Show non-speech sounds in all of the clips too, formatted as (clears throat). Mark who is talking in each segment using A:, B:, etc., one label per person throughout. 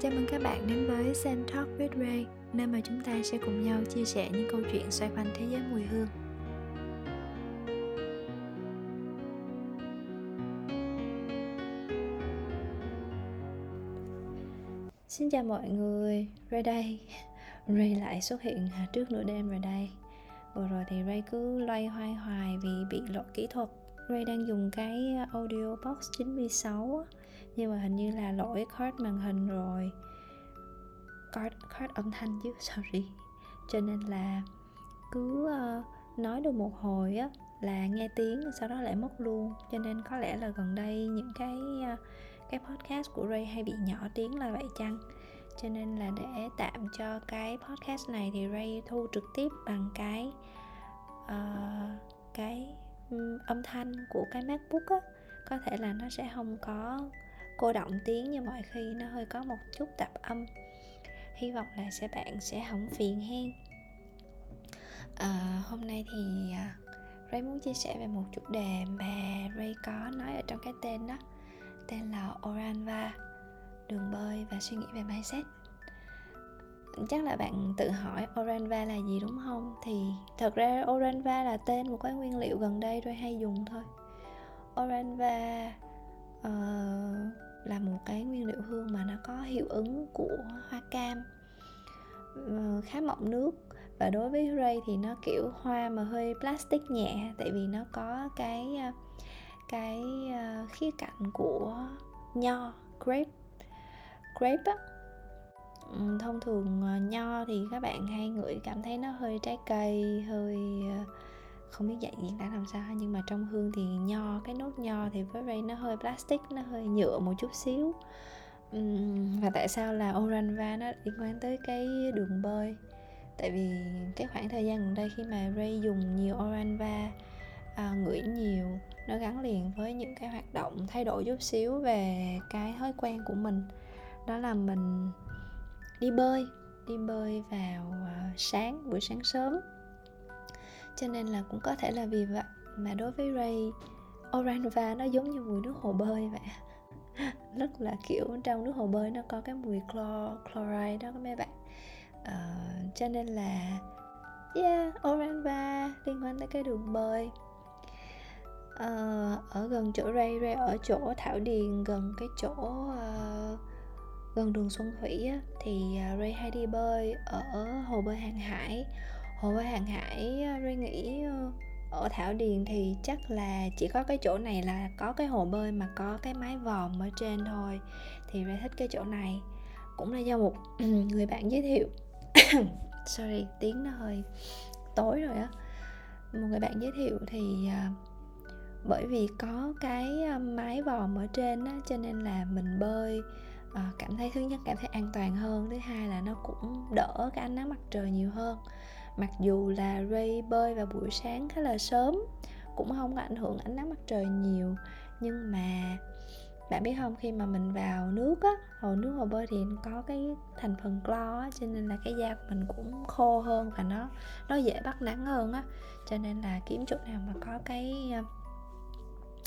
A: Chào mừng các bạn đến với Sen Talk with Ray, nơi mà chúng ta sẽ cùng nhau chia sẻ những câu chuyện xoay quanh thế giới mùi hương. Xin chào mọi người, Ray đây. Ray lại xuất hiện à, trước nửa đêm rồi đây. Vừa rồi thì Ray cứ loay hoay hoài vì bị lỗi kỹ thuật. Ray đang dùng cái audio box 96 nhưng mà hình như là lỗi card màn hình rồi. Card, card âm thanh chứ (laughs) sorry. Cho nên là cứ uh, nói được một hồi á là nghe tiếng sau đó lại mất luôn. Cho nên có lẽ là gần đây những cái uh, cái podcast của Ray hay bị nhỏ tiếng là vậy chăng? Cho nên là để tạm cho cái podcast này thì Ray thu trực tiếp bằng cái uh, cái um, âm thanh của cái MacBook á. Có thể là nó sẽ không có cô động tiếng như mọi khi nó hơi có một chút tạp âm. Hy vọng là sẽ bạn sẽ không phiền hen. À, hôm nay thì à, Ray muốn chia sẻ về một chủ đề mà Ray có nói ở trong cái tên đó tên là Oranva đường bơi và suy nghĩ về mindset. Chắc là bạn tự hỏi Oranva là gì đúng không? Thì thật ra Oranva là tên một cái nguyên liệu gần đây Ray hay dùng thôi. Oranva uh, là một cái nguyên liệu hương mà nó có hiệu ứng của hoa cam ờ, khá mọng nước. Và đối với Ray thì nó kiểu hoa mà hơi plastic nhẹ, tại vì nó có cái ờ, cái ờ, khía cạnh của nho, grape. Grape á thông thường nho thì các bạn hay ngửi cảm thấy nó hơi trái cây, hơi không biết dạy diễn tả làm sao nhưng mà trong hương thì nho cái nốt nho thì với Ray nó hơi plastic nó hơi nhựa một chút xíu. Và tại sao là Oranva nó liên quan tới cái đường bơi? Tại vì cái khoảng thời gian gần đây khi mà Ray dùng nhiều Oranva à, ngửi nhiều nó gắn liền với những cái hoạt động thay đổi chút xíu về cái thói quen của mình. Đó là mình đi bơi đi bơi vào à, sáng buổi sáng sớm cho nên là cũng có thể là vì vậy mà đối với Ray Oranva nó giống như mùi nước hồ bơi vậy. (laughs) Rất là kiểu trong nước hồ bơi nó có cái mùi chlor, chloride đó các mấy bạn. Uh, cho nên là yeah Oranva liên quan tới cái đường bơi. Uh, ở gần chỗ Ray Ray ở chỗ Thảo Điền gần cái chỗ uh, gần đường Xuân Thủy á, thì Ray hay đi bơi ở hồ bơi Hàng Hải hồ bơi hàng hải ờ, Ray nghĩ ờ, ở Thảo Điền thì chắc là chỉ có cái chỗ này là có cái hồ bơi mà có cái mái vòm ở trên thôi thì Ray thích cái chỗ này. Cũng là do một (clears throat) người bạn giới thiệu. (coughs) Sorry tiếng nó hơi tối rồi á. Một người bạn giới thiệu thì ờ, bởi vì có cái ờ, mái vòm ở trên á cho nên là mình bơi cảm thấy thứ nhất cảm thấy an toàn hơn thứ hai là nó cũng đỡ cái ánh nắng mặt trời nhiều hơn mặc dù là Ray bơi vào buổi sáng khá là sớm, cũng không có ảnh hưởng ánh nắng mặt trời nhiều, nhưng mà bạn biết không, khi mà mình vào nước á hồ nước hồ bơi thì có cái thành phần clo á, cho nên là cái da của mình cũng khô hơn và nó nó dễ bắt nắng hơn á. Cho nên là kiếm chỗ nào mà có cái à,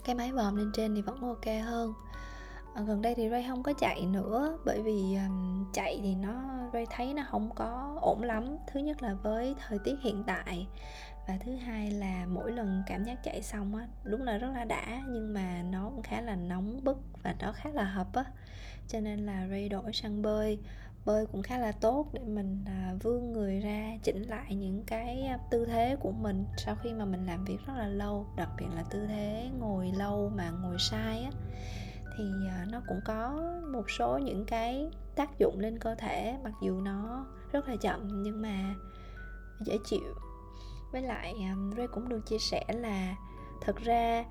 A: cái máy vòm lên trên thì vẫn ok hơn. Ờ, gần đây thì Ray không có chạy nữa bởi vì um, chạy thì nó Ray thấy nó không có ổn lắm. Thứ nhất là với thời tiết hiện tại và thứ hai là mỗi lần cảm giác chạy xong á đúng là rất là đã nhưng mà nó cũng khá là nóng bức và nó khá là hợp á. Cho nên là Ray đổi sang bơi. Bơi cũng khá là tốt để mình à, vươn người ra chỉnh lại những cái à, tư thế của mình sau khi mà mình làm việc rất là lâu đặc biệt là tư thế ngồi lâu mà ngồi sai á thì à, nó cũng có một số những cái tác dụng lên cơ thể mặc dù nó rất là chậm nhưng mà dễ chịu. Với lại à, Ray cũng được chia sẻ là thật ra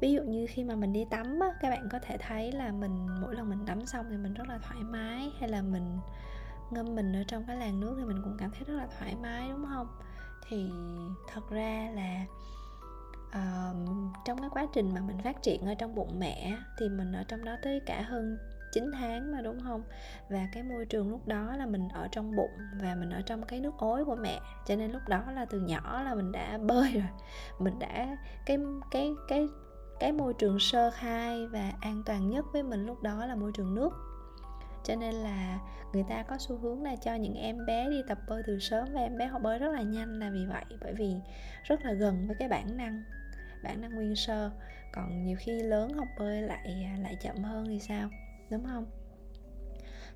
A: ví dụ như khi mà mình đi tắm á, các bạn có thể thấy là mình mỗi lần mình tắm xong thì mình rất là thoải mái hay là mình ngâm mình ở trong cái làn nước thì mình cũng cảm thấy rất là thoải mái đúng không? Thì thật ra là uh, trong cái quá trình mà mình phát triển ở trong bụng mẹ thì mình ở trong đó tới cả hơn 9 tháng mà đúng không? Và cái môi trường lúc đó là mình ở trong bụng và mình ở trong cái nước ối của mẹ. Cho nên lúc đó là từ nhỏ là mình đã (laughs) bơi rồi. Mình đã cái cái cái cái môi trường sơ khai và an toàn nhất với mình lúc đó là môi trường nước. Cho nên là người ta có xu hướng là cho những em bé đi tập bơi từ sớm và em bé họ bơi rất là nhanh là vì vậy bởi vì rất là gần với cái bản năng bản năng nguyên sơ. Còn nhiều khi lớn học bơi lại à, lại chậm hơn thì sao? Đúng không?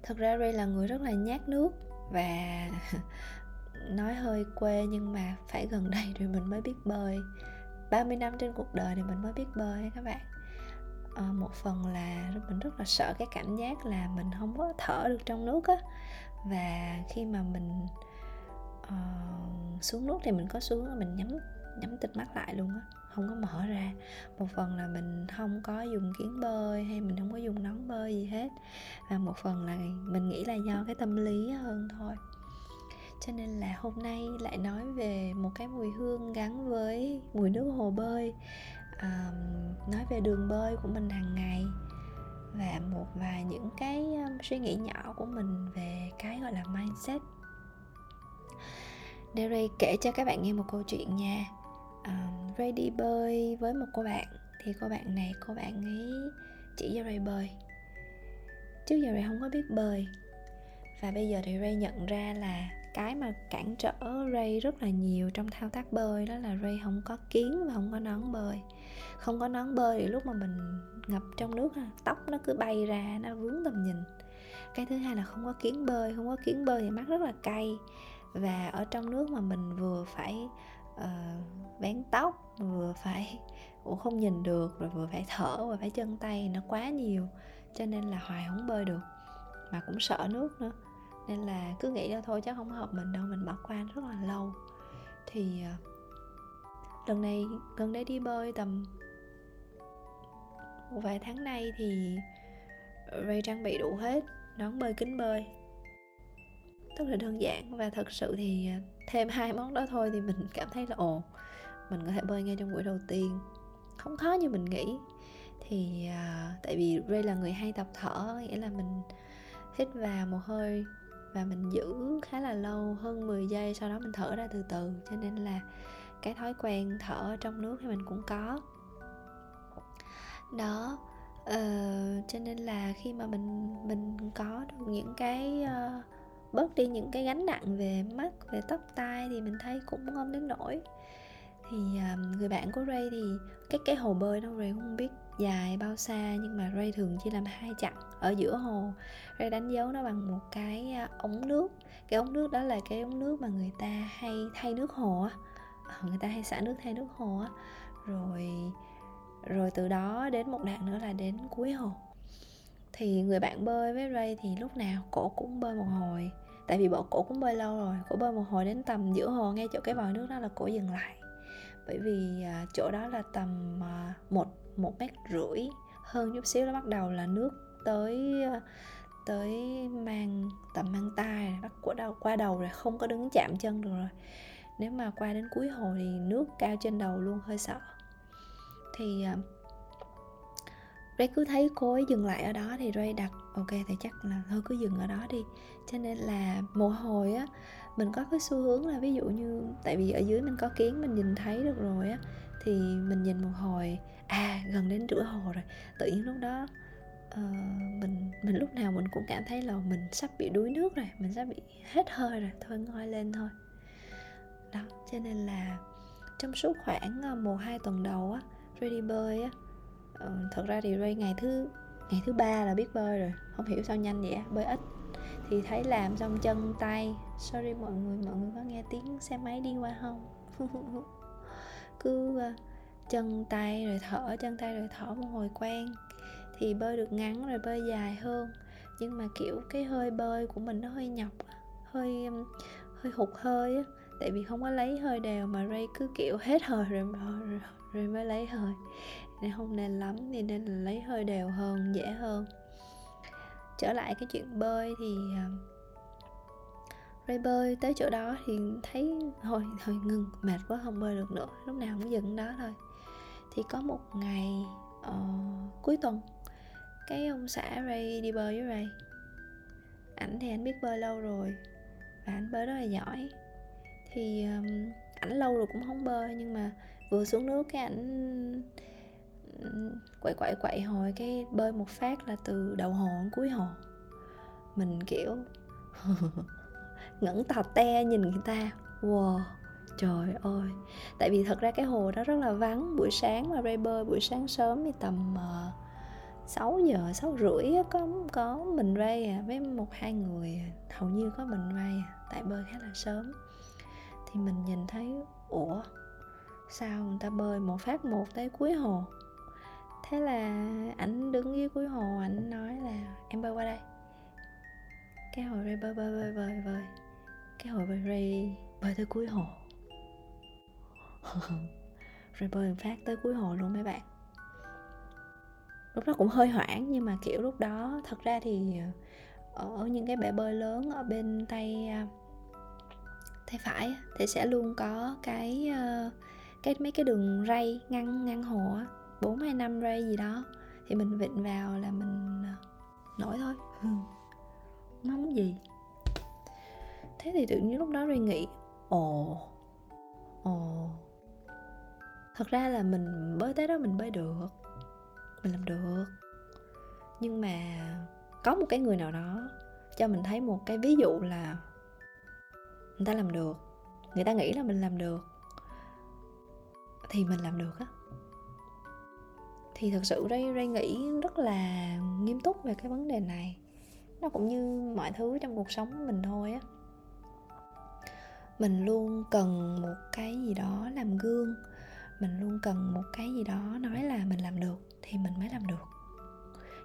A: Thật ra Ray là người rất là nhát nước và (laughs) nói hơi quê nhưng mà phải gần đây rồi mình mới biết bơi. 30 năm trên cuộc đời thì mình mới biết bơi các bạn. À, một phần là mình rất là sợ cái cảm giác là mình không có thở được trong nước á. Và khi mà mình uh, xuống nước thì mình có xuống mình nhắm nhắm tịt mắt lại luôn á không có mở ra. Một phần là mình không có dùng kiến bơi hay mình không có dùng nón bơi gì hết. Và một phần là mình nghĩ là do cái tâm lý hơn thôi. Cho nên là hôm nay lại nói về một cái mùi hương gắn với mùi nước hồ bơi. À, nói về đường bơi của mình hàng ngày và một vài những cái suy nghĩ nhỏ của mình về cái gọi là mindset. Derry kể cho các bạn nghe một câu chuyện nha uh, Ray đi bơi với một cô bạn. Thì cô bạn này cô bạn ấy chỉ cho Ray bơi. Trước giờ Ray không có biết bơi. Và bây giờ thì Ray nhận ra là cái mà cản trở Ray rất là nhiều trong thao tác bơi đó là Ray không có kiến và không có nón bơi. Không có nón bơi thì lúc mà mình ngập trong nước tóc nó cứ bay ra nó vướng tầm nhìn. Cái thứ hai là không có kiến bơi. Không có kiến bơi thì mắt rất là cay. Và ở trong nước mà mình vừa phải Ờ, uh, vén tóc vừa phải cũng không nhìn được rồi vừa phải thở và phải chân tay nó quá nhiều cho nên là hoài không bơi được. Mà cũng sợ nước nữa nên là cứ nghĩ ra thôi chắc không hợp mình đâu mình bỏ qua rất là lâu. Thì uh, lần này gần đây đi bơi tầm một vài tháng nay thì Ray trang bị đủ hết nón bơi kính bơi rất là đơn giản. Và thật sự thì à, thêm hai món đó thôi thì mình cảm thấy là ồ mình có thể bơi ngay trong buổi đầu tiên. Không khó như mình nghĩ. Thì à, tại vì Ray là người hay tập thở nghĩa là mình hít vào một hơi và mình giữ khá là lâu hơn 10 giây sau đó mình thở ra từ từ. Cho nên là cái thói quen thở trong nước thì mình cũng có. Đó uh, cho nên là khi mà mình mình có được những cái uh, bớt đi những cái gánh nặng về mắt về tóc tai thì mình thấy cũng không đến nổi thì um, người bạn của Ray thì cái cái hồ bơi đó Ray không biết dài bao xa nhưng mà Ray thường chỉ làm hai chặng. Ở giữa hồ Ray đánh dấu nó bằng một cái à, ống nước. Cái ống nước đó là cái ống nước mà người ta hay thay nước hồ á. Ờ, người ta hay xả nước thay nước hồ á. Rồi rồi từ đó đến một đoạn nữa là đến cuối hồ thì người bạn bơi với Ray thì lúc nào cổ cũng bơi một hồi. Tại vì bộ cổ cũng bơi lâu rồi cổ bơi một hồi đến tầm giữa hồ ngay chỗ cái vòi nước đó là cổ dừng lại. Bởi vì à, chỗ đó là tầm à, một một mét rưỡi hơn chút xíu nó bắt đầu là nước tới à, tới mang tầm mang tay bắt của đầu qua đầu rồi không có đứng chạm chân được rồi. Nếu mà qua đến cuối hồ thì nước cao trên đầu luôn hơi sợ. Thì uh, Ray cứ thấy cô ấy dừng lại ở đó thì Ray đặt ok thì chắc là thôi cứ dừng ở đó đi. Cho nên là một hồi á mình có cái xu hướng là ví dụ như tại vì ở dưới mình có kiến mình nhìn thấy được rồi á thì mình nhìn một hồi à gần đến rửa hồ rồi. Tự nhiên lúc đó uh, mình mình lúc nào mình cũng cảm thấy là mình sắp bị đuối nước rồi mình sắp bị hết hơi rồi thôi ngoi lên thôi. Đó cho nên là trong suốt khoảng ờ, một hai tuần đầu á Ray đi bơi á Ờ, thật ra thì Ray ngày thứ ngày thứ ba là biết bơi rồi. Không hiểu sao nhanh vậy bơi ít. Thì thấy làm xong chân tay. Sorry mọi người mọi người có nghe tiếng xe máy đi qua không? (laughs) Cứ uh, chân tay rồi thở chân tay rồi thở một hồi quen. Thì bơi được ngắn rồi bơi dài hơn. Nhưng mà kiểu cái hơi bơi của mình nó hơi nhọc hơi hơi hụt hơi á. Tại vì không có lấy hơi đều mà Ray cứ kiểu hết hơi rồi, rồi, rồi mới lấy hơi nên không nên lắm thì nên là lấy hơi đều hơn dễ hơn. Trở lại cái chuyện bơi thì à, Ray bơi tới chỗ đó thì thấy thôi thôi ngừng mệt quá không bơi được nữa lúc nào cũng dừng đó thôi. Thì có một ngày uh, cuối tuần cái ông xã Ray đi bơi với Ray. Ảnh thì anh biết bơi lâu rồi và anh bơi rất là giỏi. Thì um, ảnh lâu rồi cũng không bơi nhưng mà vừa xuống nước cái ảnh quậy quậy quậy hồi cái bơi một phát là từ đầu hồ đến cuối hồ mình kiểu (laughs) ngẩng tò te nhìn người ta. Wow trời ơi. Tại vì thật ra cái hồ đó rất là vắng. Buổi sáng mà ray bơi buổi sáng sớm thì tầm ờ, uh, 6 giờ, 6 rưỡi có có mình Ray à. Với một hai người hầu như có mình Ray à. Tại bơi khá là sớm. Thì mình nhìn thấy ủa sao người ta bơi một phát một tới cuối hồ? Thế là ảnh đứng dưới cuối hồ, ảnh nói là, em bơi qua đây. Cái hồi Ray bơi bơi bơi bơi bơi. Cái hồi bơi Ray bơi tới cuối hồ. (laughs) Rồi bơi phát tới cuối hồ luôn mấy bạn. Lúc đó cũng hơi hoảng, nhưng mà, kiểu, lúc đó thật ra thì ờ, ở những cái bể bơi lớn ở bên tay à, tay phải thì sẽ luôn có cái ờ, cái mấy cái đường ray ngăn ngăn hồ bốn hay năm ray gì đó, thì mình vịn vào là mình ờ, nổi thôi. (laughs) Không muốn gì. Thế thì tự nhiên lúc đó ray nghĩ, ồ ồ. Thật ra là mình bơi tới đó mình bơi được, mình làm được. Nhưng mà có một cái người nào đó cho mình thấy một cái ví dụ là người ta làm được, người ta nghĩ là mình làm được, thì mình làm được á thì thật sự Ray Ray nghĩ rất là nghiêm túc về cái vấn đề này. Nó cũng như mọi thứ trong cuộc sống của mình thôi á. Mình luôn cần một cái gì đó làm gương. Mình luôn cần một cái gì đó nói là mình làm được thì mình mới làm được.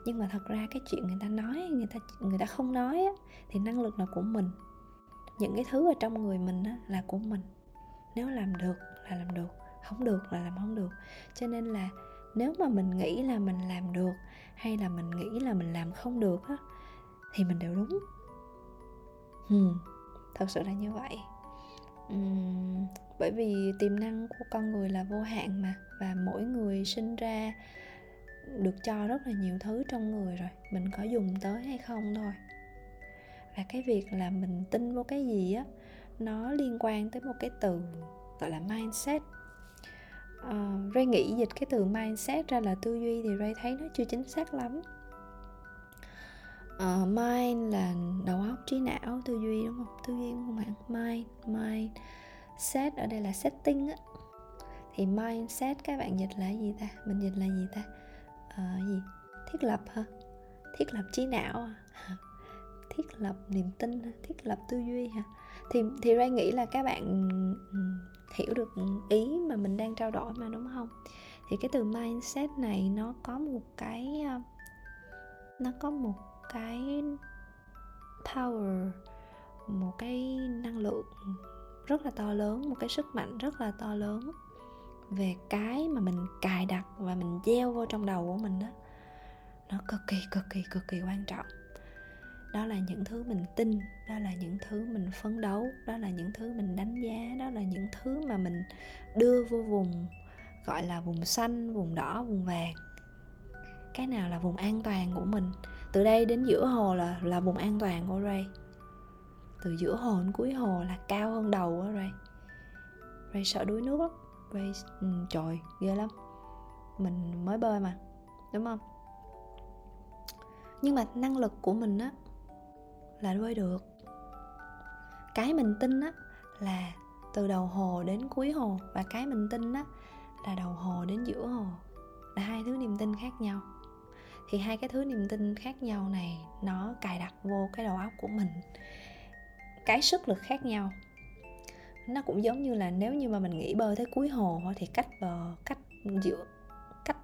A: Nhưng mà thật ra cái chuyện người ta nói người ta người ta không nói á, thì năng lực là của mình. Những cái thứ ở trong người mình á, là của mình. Nếu làm được là làm được không được là làm không được. Cho nên là nếu mà mình nghĩ là mình làm được hay là mình nghĩ là mình làm không được á thì mình đều đúng. Hmm, thật sự là như vậy. Uhm, bởi vì tiềm năng của con người là vô hạn mà và mỗi người sinh ra được cho rất là nhiều thứ trong người rồi mình có dùng tới hay không thôi. Và cái việc là mình tin vô cái gì á nó liên quan tới một cái từ gọi là mindset uh, Ray nghĩ dịch cái từ mindset ra là tư duy thì Ray thấy nó chưa chính xác lắm. Uh, mind là đầu óc trí não tư duy đúng không? Tư duy đúng không bạn? Mind mind set ở đây là setting á. Thì mindset các bạn dịch là gì ta? Mình dịch là gì ta? Uh, gì? Thiết lập hả? Thiết lập trí não à? (laughs) thiết lập niềm tin thiết lập tư duy hả? Thì thì Ray nghĩ là các bạn ừ, hiểu được ý mà mình đang trao đổi mà, đúng không? Thì cái từ mindset này nó có một cái ờ, nó có một cái power, một cái năng lượng rất là to lớn, một cái sức mạnh rất là to lớn về cái mà mình cài đặt và mình gieo vô trong đầu của mình đó. Nó cực kỳ cực kỳ cực kỳ quan trọng đó là những thứ mình tin đó là những thứ mình phấn đấu đó là những thứ mình đánh giá đó là những thứ mà mình đưa vô vùng gọi là vùng xanh vùng đỏ vùng vàng. Cái nào là vùng an toàn của mình? Từ đây đến giữa hồ là là vùng an toàn của Ray. Từ giữa hồ đến cuối hồ là cao hơn đầu của Ray. Ray sợ đuối nước lắm. Ray ừ, trời ghê lắm. Mình mới bơi mà đúng không? Nhưng mà năng lực của mình á là bơi được. Cái mình tin á, là từ đầu hồ đến cuối hồ, và cái mình tin á, là đầu hồ đến giữa hồ, là hai thứ niềm tin khác nhau. Thì hai cái thứ niềm tin khác nhau này, nó cài đặt vô cái đầu óc của mình. Cái sức lực khác nhau. Nó cũng giống như là nếu như mà mình nghĩ bơi tới cuối hồ thì cách bờ cách giữa, cách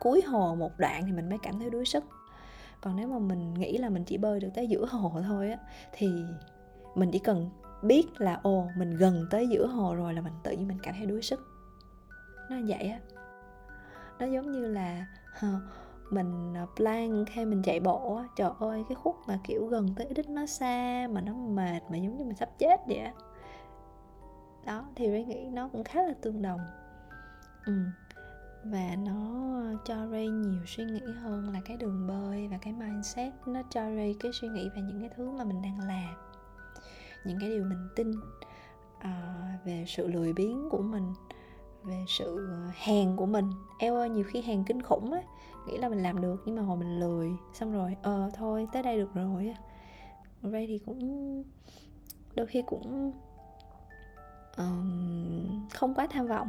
A: cuối hồ một đoạn thì mình mới cảm thấy đuối sức còn nếu mà mình nghĩ là mình chỉ bơi được tới giữa hồ thôi á, thì mình chỉ cần biết là, ồ, mình gần tới giữa hồ rồi là mình tự nhiên mình cảm thấy đuối sức. Nó vậy á. Nó giống như là mình à, plan hay mình chạy bộ á, trời ơi, cái khúc mà, kiểu, gần tới đích nó xa mà nó mệt mà giống như mình sắp chết vậy á. Đó, thì Ray nghĩ nó cũng khá là tương đồng. Ừ và nó ờ, cho Ray nhiều suy nghĩ hơn là cái đường bơi và cái mindset. Nó cho Ray cái suy nghĩ về những cái thứ mà mình đang làm những cái điều mình tin à, về sự lười biếng của mình về sự ờ, hèn của mình. Eo ơi nhiều khi hèn kinh khủng á nghĩ là mình làm được nhưng mà hồi mình lười xong rồi ờ thôi tới đây được rồi á. Ray thì cũng đôi khi cũng um, không quá tham vọng.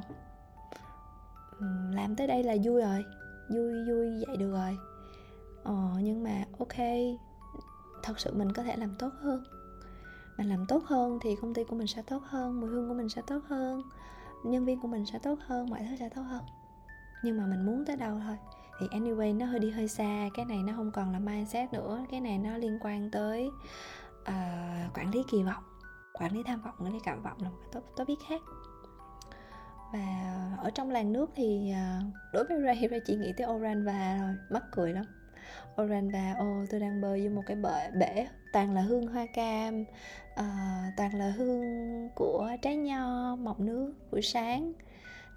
A: Ừ, làm tới đây là vui rồi. Vui vui vậy được rồi. Ờ, nhưng mà ok thật sự mình có thể làm tốt hơn. Mình làm tốt hơn thì công ty của mình sẽ tốt hơn mùi hương của mình sẽ tốt hơn nhân viên của mình sẽ tốt hơn mọi thứ sẽ tốt hơn. Nhưng mà mình muốn tới đâu thôi. Thì anyway nó hơi đi hơi xa cái này nó không còn là mindset nữa cái này nó liên quan tới uh, quản lý kỳ vọng quản lý tham vọng quản lý cảm vọng là một cái topic khác và ở trong làng nước thì à, đối với Ray Ray chỉ nghĩ tới Oranva rồi mắc cười lắm. Oranva ô oh, tôi đang bơi vô một cái bể, bể toàn là hương hoa cam uh, toàn là hương của trái nho mọc nước buổi sáng.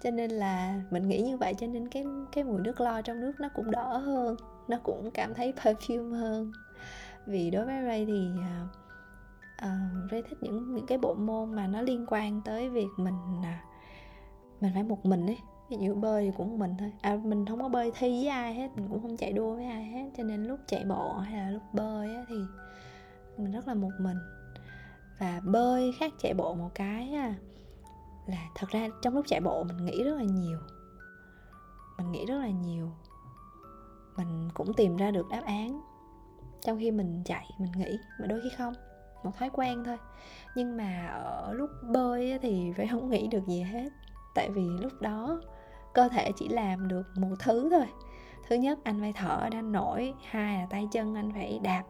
A: Cho nên là mình nghĩ như vậy cho nên cái cái mùi nước lo trong nước nó cũng đỡ hơn nó cũng cảm thấy perfume hơn. Vì đối với Ray thì uh, Ray thích những những cái bộ môn mà nó liên quan tới việc mình uh, mình phải một mình ấy. Ví dụ bơi thì cũng mình thôi. À mình không có bơi thi với ai hết mình cũng không chạy đua với ai hết. Cho nên lúc chạy bộ hay là lúc bơi á, thì mình rất là một mình. Và bơi khác chạy bộ một cái là thật ra trong lúc chạy bộ mình nghĩ rất là nhiều. Mình nghĩ rất là nhiều. Mình cũng tìm ra được đáp án trong khi mình chạy mình nghĩ mà đôi khi không. Một thói quen thôi. Nhưng mà ở lúc bơi thì phải (laughs) không nghĩ được gì hết tại vì lúc đó cơ thể chỉ làm được một thứ thôi. Thứ nhất, anh phải thở để anh nổi. Hai là tay chân anh phải đạp,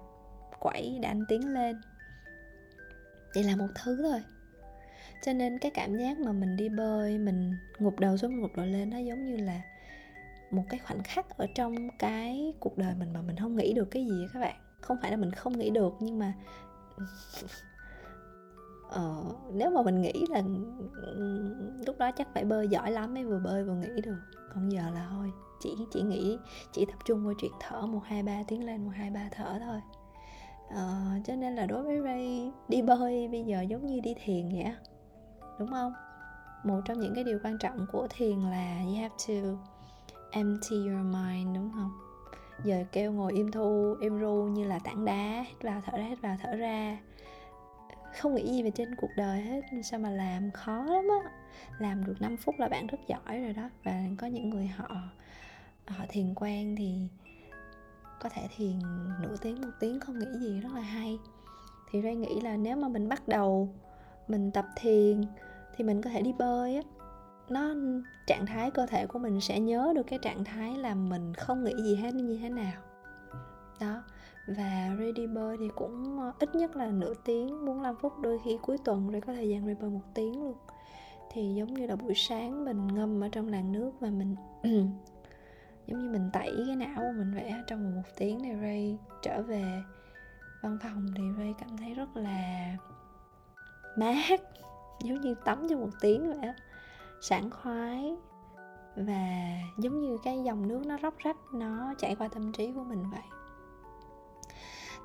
A: quẩy để anh tiến lên. Chỉ là một thứ thôi. Cho nên cái cảm giác mà mình đi bơi, mình ngục đầu xuống ngục đầu lên nó giống như là một cái khoảnh khắc ở trong cái cuộc đời mình mà mình không nghĩ được cái gì các bạn. Không phải là mình không nghĩ được, nhưng mà ờ, nếu mà mình nghĩ là ừ, lúc đó chắc phải bơi giỏi lắm mới vừa bơi vừa nghĩ được. Còn giờ là thôi chỉ chỉ nghĩ chỉ tập trung vào chuyện thở một hai ba tiếng lên một hai ba thở thôi. Ờ, cho nên là đối với Ray đi bơi bây giờ giống như đi thiền vậy đúng không? Một trong những cái điều quan trọng của thiền là you have to empty your mind đúng không? Giờ kêu ngồi im thu im ru như là tảng đá hít vào thở ra hít vào thở ra không nghĩ gì về trên cuộc đời hết, sao mà làm? Khó lắm á. Làm được 5 phút là bạn rất giỏi rồi đó. Và có những người họ họ thiền quan thì có thể thiền nửa tiếng, một tiếng không nghĩ gì, rất là hay. Thì Ray nghĩ là nếu mà mình bắt đầu mình tập thiền thì mình có thể đi bơi á. Nó, trạng thái cơ thể của mình sẽ nhớ được cái trạng thái là mình không nghĩ gì hết, như thế nào. Đó và ready bơi thì cũng ờ, ít nhất là nửa tiếng 45 phút đôi khi cuối tuần rồi có thời gian đi bơi một tiếng luôn. Thì giống như là buổi sáng mình ngâm ở trong làn nước và mình (clears throat) giống như mình tẩy cái não của mình vẽ trong một, một tiếng này Ray trở về văn phòng thì Ray cảm thấy rất là mát giống như tắm cho một tiếng vậy á sảng khoái. Và giống như cái dòng nước nó róc rách nó chảy qua tâm trí của mình vậy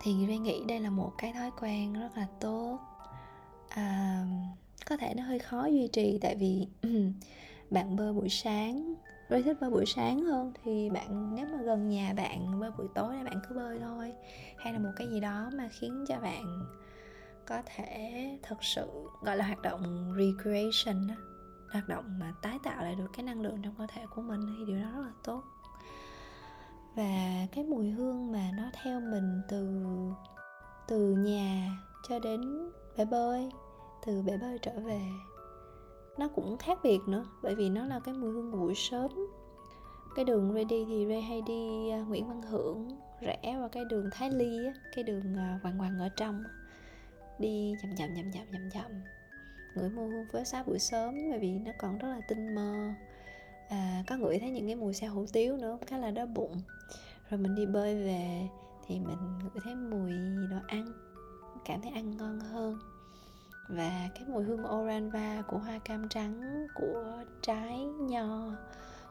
A: thì Ray nghĩ đây là một cái thói quen rất là tốt. À, có thể nó hơi khó duy trì tại vì (clears throat) bạn bơi buổi sáng Ray thích bơi buổi sáng hơn thì bạn nếu mà gần nhà bạn bơi buổi tối thì bạn cứ bơi thôi. Hay là một cái gì đó mà khiến cho bạn có thể thực sự gọi là hoạt động recreation đó hoạt động mà tái tạo lại được cái năng lượng trong cơ thể của mình thì điều đó rất là tốt và cái mùi hương mà nó theo mình từ từ nhà cho đến bể bơi từ bể bơi trở về nó cũng khác biệt nữa bởi vì nó là cái mùi hương buổi sớm. Cái đường Ray đi thì Ray hay đi à, Nguyễn Văn Hưởng rẽ vào cái đường Thái Ly á, cái đường à, hoàng hoàng ở trong đi chậm chậm chậm chậm chậm chậm. Ngửi mùi hương phế xá buổi sớm bởi vì nó còn rất là tinh mơ à, có ngửi thấy những cái mùi xe hủ tiếu nữa khá là đói bụng. Rồi mình đi bơi về thì mình ngửi thấy mùi đồ ăn cảm thấy ăn ngon hơn. Và cái mùi hương oranva của hoa cam trắng của trái nho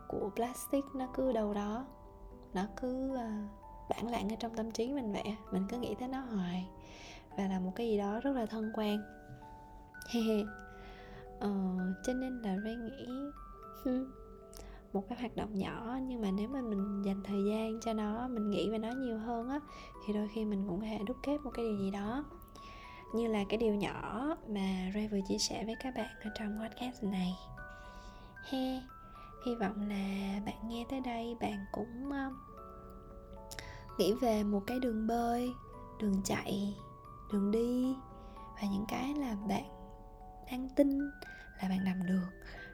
A: của plastic nó cứ đâu đó. Nó cứ ờ, bản lạng ở trong tâm trí mình vậy mình cứ nghĩ tới nó hoài. Và là một cái gì đó rất là thân quen. Ờ, cho nên là Ray nghĩ (laughs) một cái hoạt động nhỏ nhưng mà nếu mà mình dành thời gian cho nó mình nghĩ về nó nhiều hơn á thì đôi khi mình cũng có thể đúc kết một cái điều gì đó. Như là cái điều nhỏ mà Ray vừa chia sẻ với các bạn ở trong podcast này. He hy vọng là bạn nghe tới đây bạn cũng uh, nghĩ về một cái đường bơi đường chạy đường đi và những cái là bạn đang tin là bạn làm được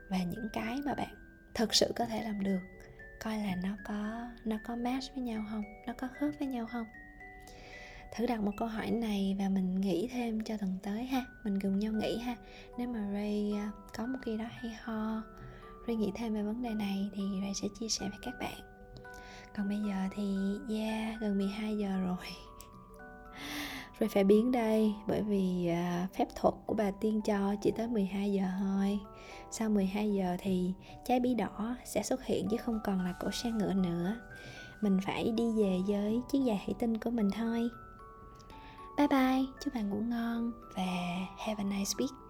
A: và những cái mà bạn thực sự có thể làm được? Coi là nó có nó có match với nhau không? Nó có khớp với nhau không? Thử đặt một câu hỏi này và mình nghĩ thêm cho tuần tới ha. Mình cùng nhau nghĩ ha. Nếu mà ray à, có một khi đó hay ho, ray nghĩ thêm về vấn đề này thì ray sẽ chia sẻ với các bạn. Còn bây giờ thì, yeah, gần 12 giờ rồi rồi phải biến đây bởi vì à, phép thuật của bà tiên cho chỉ tới 12 giờ thôi. Sau 12 giờ thì trái bí đỏ sẽ xuất hiện chứ không còn là cổ sang ngựa nữa. Mình phải đi về với chiếc giày thủy tinh của mình thôi. Bye bye chúc bạn ngủ ngon và have a nice week.